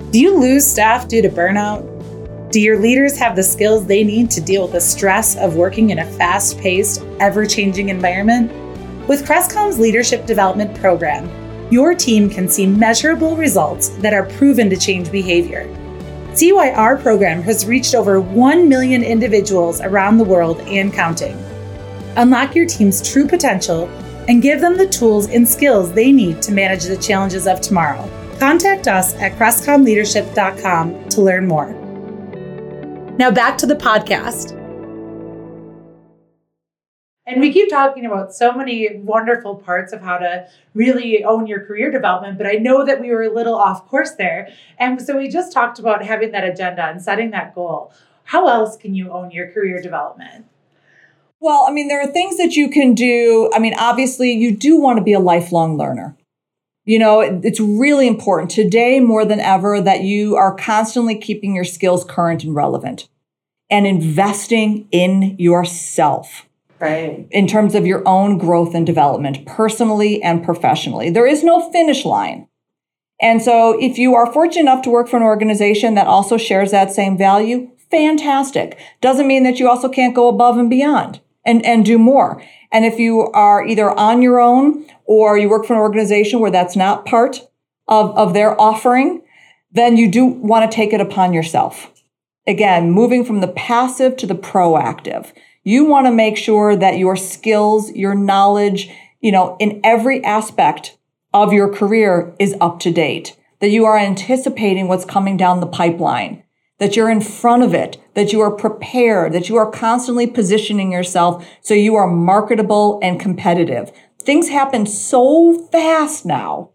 Do you lose staff due to burnout? Do your leaders have the skills they need to deal with the stress of working in a fast paced, ever changing environment? With Crestcom's Leadership Development Program, your team can see measurable results that are proven to change behavior. See why our program has reached over 1 million individuals around the world and counting. Unlock your team's true potential and give them the tools and skills they need to manage the challenges of tomorrow. Contact us at crestcomleadership.com to learn more. Now back to the podcast. And we keep talking about so many wonderful parts of how to really own your career development, but I know that we were a little off course there. And so we just talked about having that agenda and setting that goal. How else can you own your career development?
Well, I mean, there are things that you can do. I mean, obviously, you do want to be a lifelong learner. You know, it's really important today more than ever that you are constantly keeping your skills current and relevant and investing in yourself.
Right.
In terms of your own growth and development, personally and professionally. There is no finish line. And so, if you are fortunate enough to work for an organization that also shares that same value, fantastic. Doesn't mean that you also can't go above and beyond and, and do more. And if you are either on your own or you work for an organization where that's not part of, of their offering, then you do want to take it upon yourself. Again, moving from the passive to the proactive. You want to make sure that your skills, your knowledge, you know, in every aspect of your career is up to date, that you are anticipating what's coming down the pipeline, that you're in front of it, that you are prepared, that you are constantly positioning yourself so you are marketable and competitive. Things happen so fast now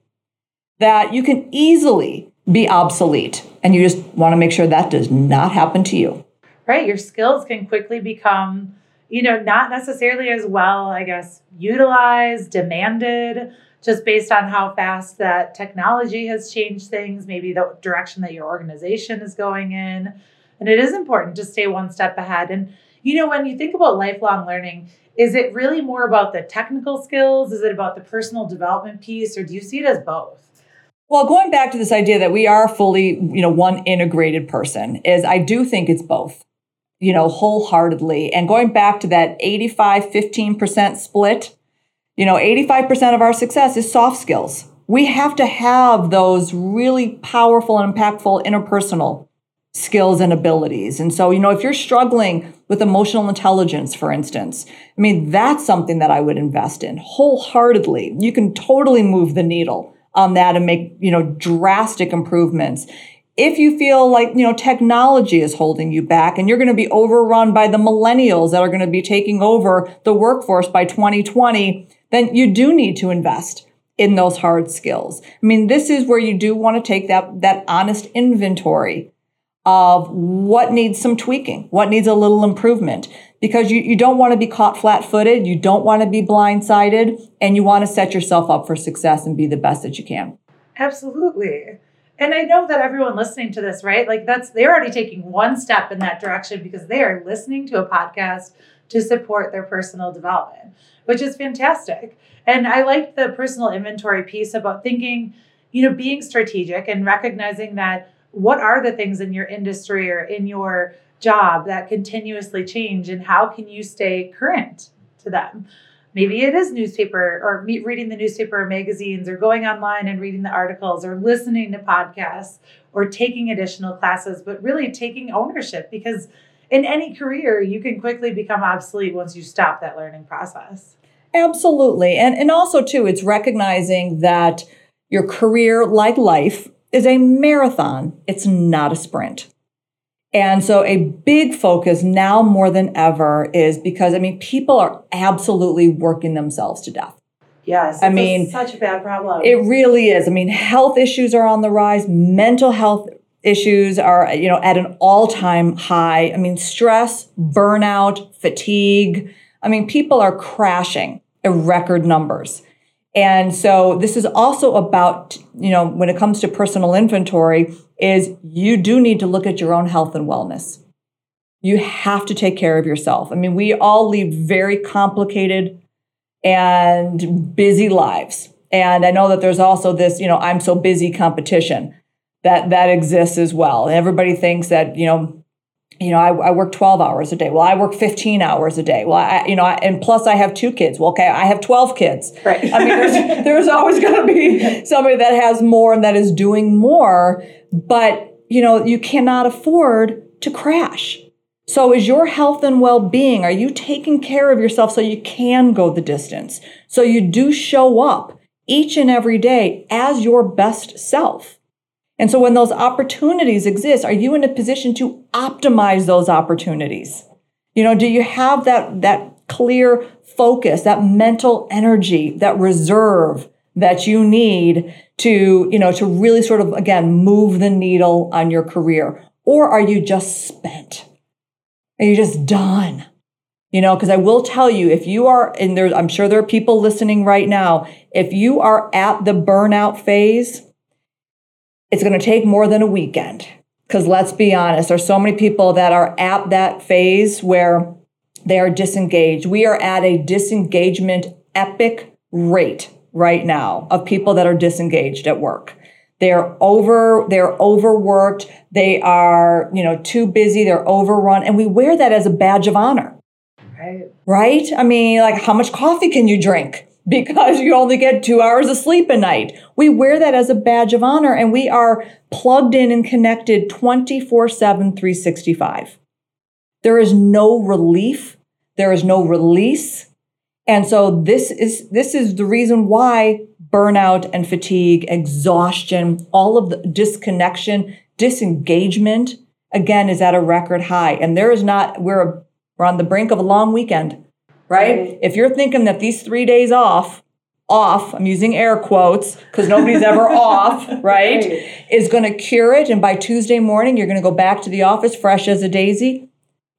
that you can easily be obsolete. And you just want to make sure that does not happen to you.
Right. Your skills can quickly become, you know, not necessarily as well, I guess, utilized, demanded just based on how fast that technology has changed things, maybe the direction that your organization is going in. And it is important to stay one step ahead. And, you know, when you think about lifelong learning, is it really more about the technical skills? Is it about the personal development piece? Or do you see it as both?
Well, going back to this idea that we are fully, you know, one integrated person is I do think it's both, you know, wholeheartedly. And going back to that 85 15% split, you know, 85% of our success is soft skills. We have to have those really powerful and impactful interpersonal skills and abilities. And so, you know, if you're struggling with emotional intelligence, for instance, I mean, that's something that I would invest in wholeheartedly. You can totally move the needle on that and make, you know, drastic improvements. If you feel like, you know, technology is holding you back and you're going to be overrun by the millennials that are going to be taking over the workforce by 2020, then you do need to invest in those hard skills. I mean, this is where you do want to take that, that honest inventory of what needs some tweaking, what needs a little improvement, because you, you don't want to be caught flat footed. You don't want to be blindsided and you want to set yourself up for success and be the best that you can.
Absolutely. And I know that everyone listening to this, right? Like that's, they're already taking one step in that direction because they are listening to a podcast to support their personal development which is fantastic. And I like the personal inventory piece about thinking, you know, being strategic and recognizing that what are the things in your industry or in your job that continuously change and how can you stay current to them? Maybe it is newspaper or reading the newspaper or magazines or going online and reading the articles or listening to podcasts or taking additional classes, but really taking ownership because in any career, you can quickly become obsolete once you stop that learning process.
Absolutely. And and also too, it's recognizing that your career, like life, is a marathon. It's not a sprint. And so a big focus now more than ever is because I mean people are absolutely working themselves to death.
Yes. I mean, such a bad problem.
It really is. I mean, health issues are on the rise. Mental health issues are, you know, at an all-time high. I mean, stress, burnout, fatigue. I mean, people are crashing in record numbers. And so this is also about, you know, when it comes to personal inventory is you do need to look at your own health and wellness. You have to take care of yourself. I mean, we all lead very complicated and busy lives. And I know that there's also this, you know, I'm so busy competition that that exists as well. everybody thinks that, you know, you know, I, I, work 12 hours a day. Well, I work 15 hours a day. Well, I, you know, I, and plus I have two kids. Well, okay, I have 12 kids.
Right.
I mean, there's, there's always going to be somebody that has more and that is doing more, but, you know, you cannot afford to crash. So is your health and well-being, are you taking care of yourself so you can go the distance? So you do show up each and every day as your best self. And so when those opportunities exist, are you in a position to optimize those opportunities? You know, do you have that, that clear focus, that mental energy, that reserve that you need to, you know, to really sort of, again, move the needle on your career? Or are you just spent? Are you just done? You know, because I will tell you, if you are, and there, I'm sure there are people listening right now, if you are at the burnout phase, it's going to take more than a weekend. Because let's be honest, there's so many people that are at that phase where they are disengaged. We are at a disengagement epic rate right now of people that are disengaged at work. They're over, they're overworked, they are, you know, too busy, they're overrun, and we wear that as a badge of honor.
Right.
Right? I mean, like how much coffee can you drink? Because you only get two hours of sleep a night. We wear that as a badge of honor and we are plugged in and connected 24 7, 365. There is no relief. There is no release. And so this is, this is the reason why burnout and fatigue, exhaustion, all of the disconnection, disengagement, again, is at a record high. And there is not, we're, we're on the brink of a long weekend, right? right. If you're thinking that these three days off, off, I'm using air quotes because nobody's ever off, right, right. is going to cure it. And by Tuesday morning, you're going to go back to the office fresh as a daisy.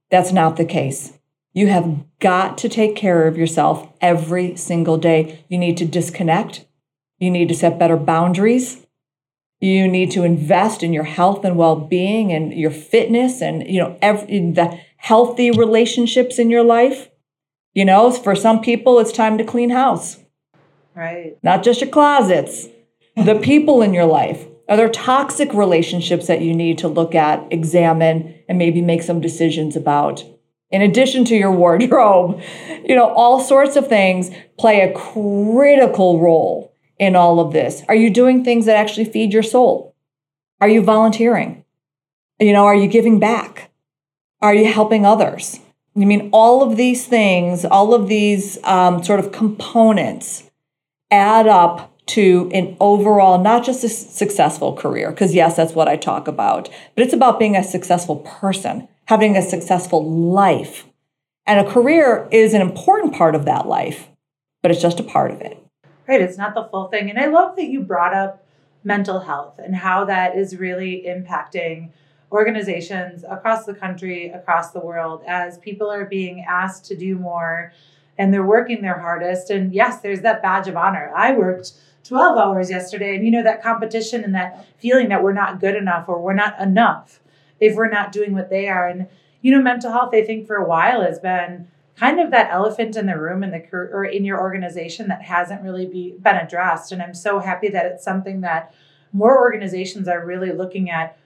That's not the case. You have got to take care of yourself every single day. You need to disconnect. You need to set better boundaries. You need to invest in your health and well-being and your fitness and you know every, the healthy relationships in your life. You know, for some people it's time to clean house.
Right.
Not just your closets, the people in your life. Are there toxic relationships that you need to look at, examine, and maybe make some decisions about? In addition to your wardrobe, you know, all sorts of things play a critical role in all of this? Are you doing things that actually feed your soul? Are you volunteering? You know, are you giving back? Are you helping others? I mean, all of these things, all of these um, sort of components add up to an overall, not just a successful career, because yes, that's what I talk about, but it's about being a successful person, having a successful life. And a career is an important part of that life, but it's just a part of it.
Right. It's not the full thing. And I love that you brought up mental health and how that is really impacting organizations across the country, across the world, as people are being asked to do more and they're working their hardest. And yes, there's that badge of honor. I worked 12 hours yesterday, and you know, that competition and that feeling that we're not good enough or we're not enough if we're not doing what they are. And, you know, mental health, I think for a while has been kind of that elephant in the room in the or in your organization that hasn't really be, been addressed and i'm so happy that it's something that more organizations are really looking at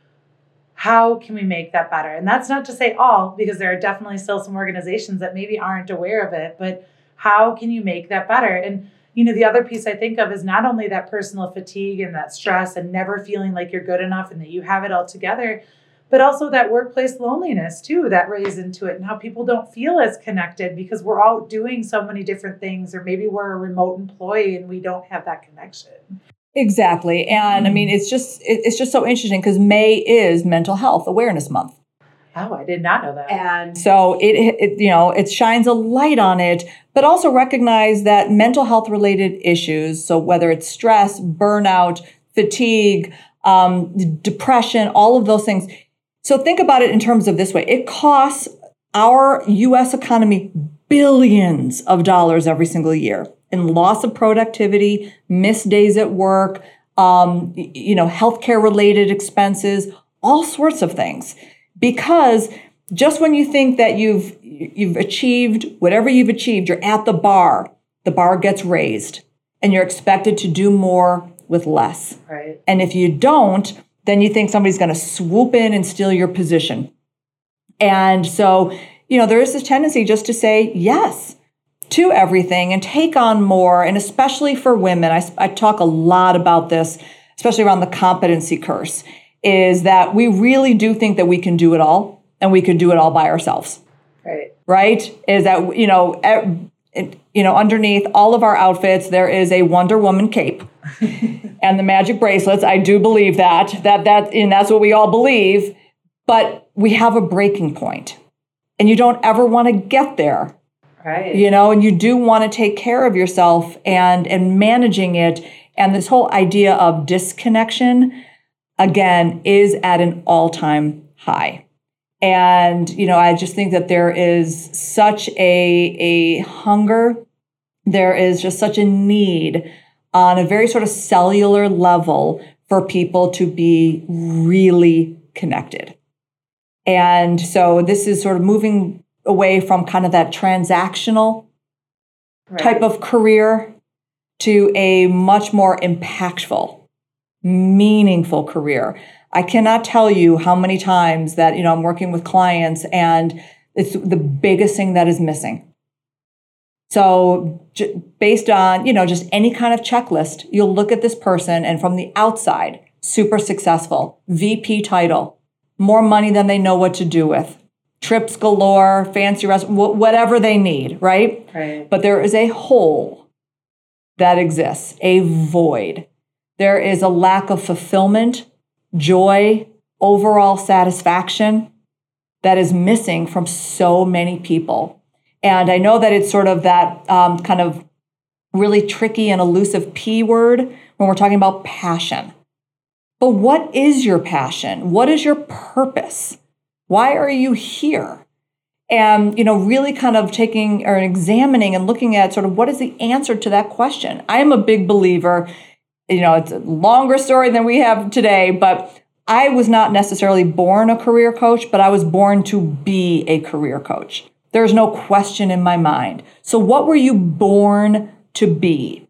how can we make that better? And that's not to say all because there are definitely still some organizations that maybe aren't aware of it but how can you make that better? And you know the other piece i think of is not only that personal fatigue and that stress and never feeling like you're good enough and that you have it all together but also that workplace loneliness too that raised into it and how people don't feel as connected because we're all doing so many different things or maybe we're a remote employee and we don't have that connection
exactly and i mean it's just it's just so interesting because may is mental health awareness month
Oh, I did not know that.
And so it, it, you know, it shines a light on it, but also recognize that mental health related issues, so whether it's stress, burnout, fatigue, um, depression, all of those things. So think about it in terms of this way. It costs our US economy billions of dollars every single year in loss of productivity, missed days at work, um, you know, healthcare related expenses, all sorts of things. Because just when you think that you've you've achieved whatever you've achieved you're at the bar the bar gets raised and you're expected to do more with less.
Right.
And if you don't then you think somebody's going to swoop in and steal your position. And so you know there is this tendency just to say yes to everything and take on more and especially for women i, I talk a lot about this especially around the competency curse is that we really do think that we can do it all and we can do it all by ourselves.
Right.
Right? Is that, you know, you know, underneath all of our outfits, there is a Wonder Woman cape and the magic bracelets. I do believe that, that, that, and that's what we all believe. But we have a breaking point and you don't ever want to get there.
Right.
You know, and you do want to take care of yourself and, and managing it. And this whole idea of disconnection, again, is at an all time high. And, you know, I just think that there is such a, a hunger, there is just such a need on a very sort of cellular level for people to be really connected. And so this is sort of moving away from kind of that transactional right. type of career to a much more impactful meaningful career. I cannot tell you how many times that, you know, I'm working with clients and it's the biggest thing that is missing. So j- based on, you know, just any kind of checklist, you'll look at this person and from the outside, super successful, VP title, more money than they know what to do with, trips galore, fancy restaurants, whatever they need, right?
Right.
But there is a hole that exists, a void there is a lack of fulfillment, joy, overall satisfaction that is missing from so many people. And I know that it's sort of that um, kind of really tricky and elusive P word when we're talking about passion. But what is your passion? What is your purpose? Why are you here? And, you know, really kind of taking or examining and looking at sort of what is the answer to that question. I am a big believer you know, it's a longer story than we have today, but I was not necessarily born a career coach, but I was born to be a career coach. There's no question in my mind. So, what were you born to be?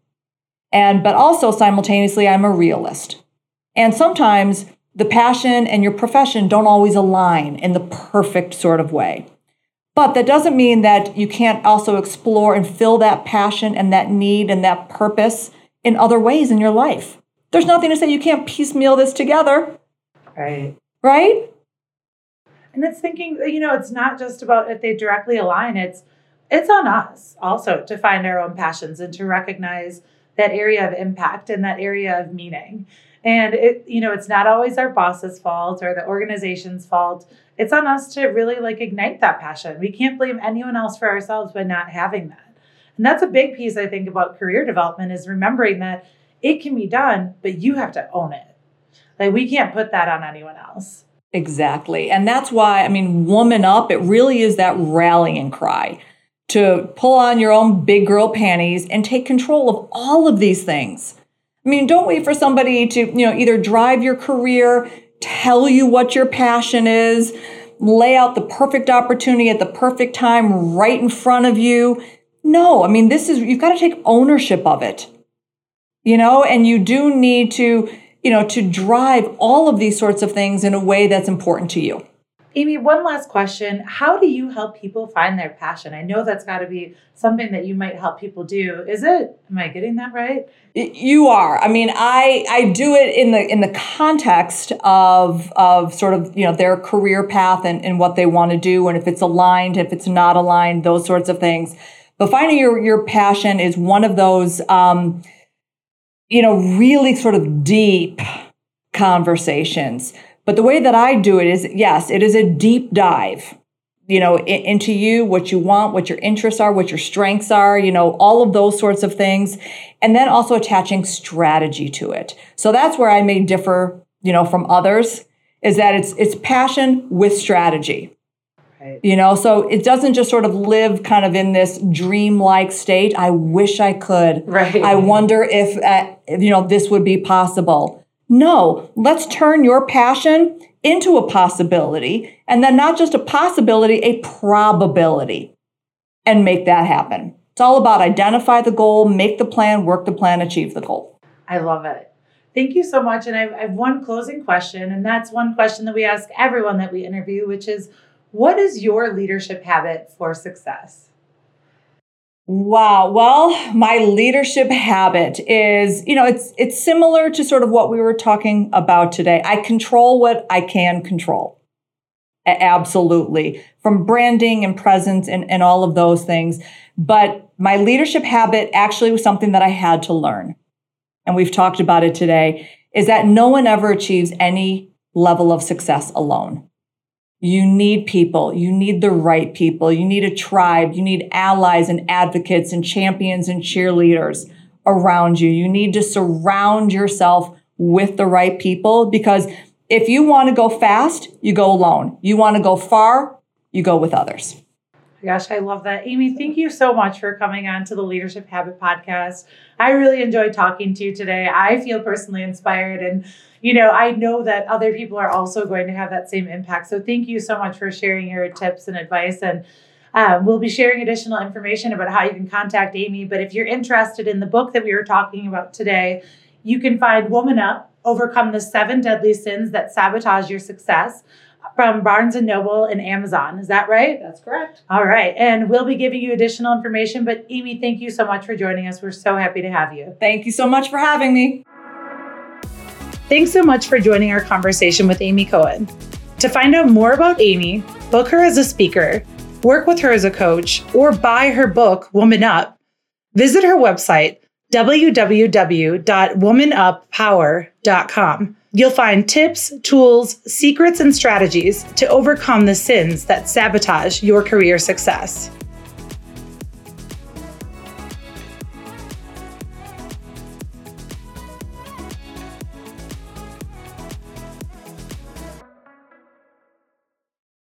And, but also simultaneously, I'm a realist. And sometimes the passion and your profession don't always align in the perfect sort of way. But that doesn't mean that you can't also explore and fill that passion and that need and that purpose in other ways in your life. There's nothing to say you can't piecemeal this together.
Right.
Right?
And it's thinking, you know, it's not just about if they directly align, it's it's on us also to find our own passions and to recognize that area of impact and that area of meaning. And it, you know, it's not always our boss's fault or the organization's fault. It's on us to really like ignite that passion. We can't blame anyone else for ourselves by not having that. And that's a big piece I think about career development is remembering that it can be done, but you have to own it. Like we can't put that on anyone else.
Exactly. And that's why, I mean, woman up, it really is that rallying cry to pull on your own big girl panties and take control of all of these things. I mean, don't wait for somebody to, you know, either drive your career, tell you what your passion is, lay out the perfect opportunity at the perfect time right in front of you. No, I mean, this is, you've got to take ownership of it, you know, and you do need to, you know, to drive all of these sorts of things in a way that's important to you.
Aimee, one last question. How do you help people find their passion? I know that's got to be something that you might help people do. Is it? Am I getting that right?
You are. I mean, I I do it in the in the context of of sort of, you know, their career path and, and what they want to do and if it's aligned, if it's not aligned, those sorts of things. But finding your your passion is one of those um, you know, really sort of deep conversations but the way that I do it is, yes, it is a deep dive, you know, into you, what you want, what your interests are, what your strengths are, you know, all of those sorts of things. And then also attaching strategy to it. So that's where I may differ, you know, from others is that it's, it's passion with strategy. Right. You know, so it doesn't just sort of live kind of in this dreamlike state. I wish I could.
Right.
I wonder if, uh, you know, this would be possible no, let's turn your passion into a possibility and then not just a possibility, a probability and make that happen. It's all about identify the goal, make the plan, work the plan, achieve the goal.
I love it. Thank you so much. And I have, one closing question, and that's one question that we ask everyone that we interview, which is what is your leadership habit for success?
Wow. Well, my leadership habit is, you know, it's it's similar to sort of what we were talking about today. I control what I can control. Absolutely. From branding and presence and, and all of those things. But my leadership habit actually was something that I had to learn. And we've talked about it today, is that no one ever achieves any level of success alone. You need people. You need the right people. You need a tribe. You need allies and advocates and champions and cheerleaders around you. You need to surround yourself with the right people because if you want to go fast, you go alone. You want to go far, you go with others.
Gosh, I love that. Aimee, thank you so much for coming on to the Leadership Habit podcast. I really enjoyed talking to you today. I feel personally inspired and you know, I know that other people are also going to have that same impact. So thank you so much for sharing your tips and advice and um, we'll be sharing additional information about how you can contact Aimee. But if you're interested in the book that we were talking about today, you can find Woman Up Overcome the Seven Deadly Sins That Sabotage Your Success from Barnes and Noble and Amazon. Is that right?
That's correct.
All right. And we'll be giving you additional information. But Aimee, thank you so much for joining us. We're so happy to have you.
Thank you so much for having me.
Thanks so much for joining our conversation with Aimee Cohen. To find out more about Aimee, book her as a speaker, work with her as a coach, or buy her book, Woman Up, visit her website, www.womanuppower.com. You'll find tips, tools, secrets, and strategies to overcome the sins that sabotage your career success.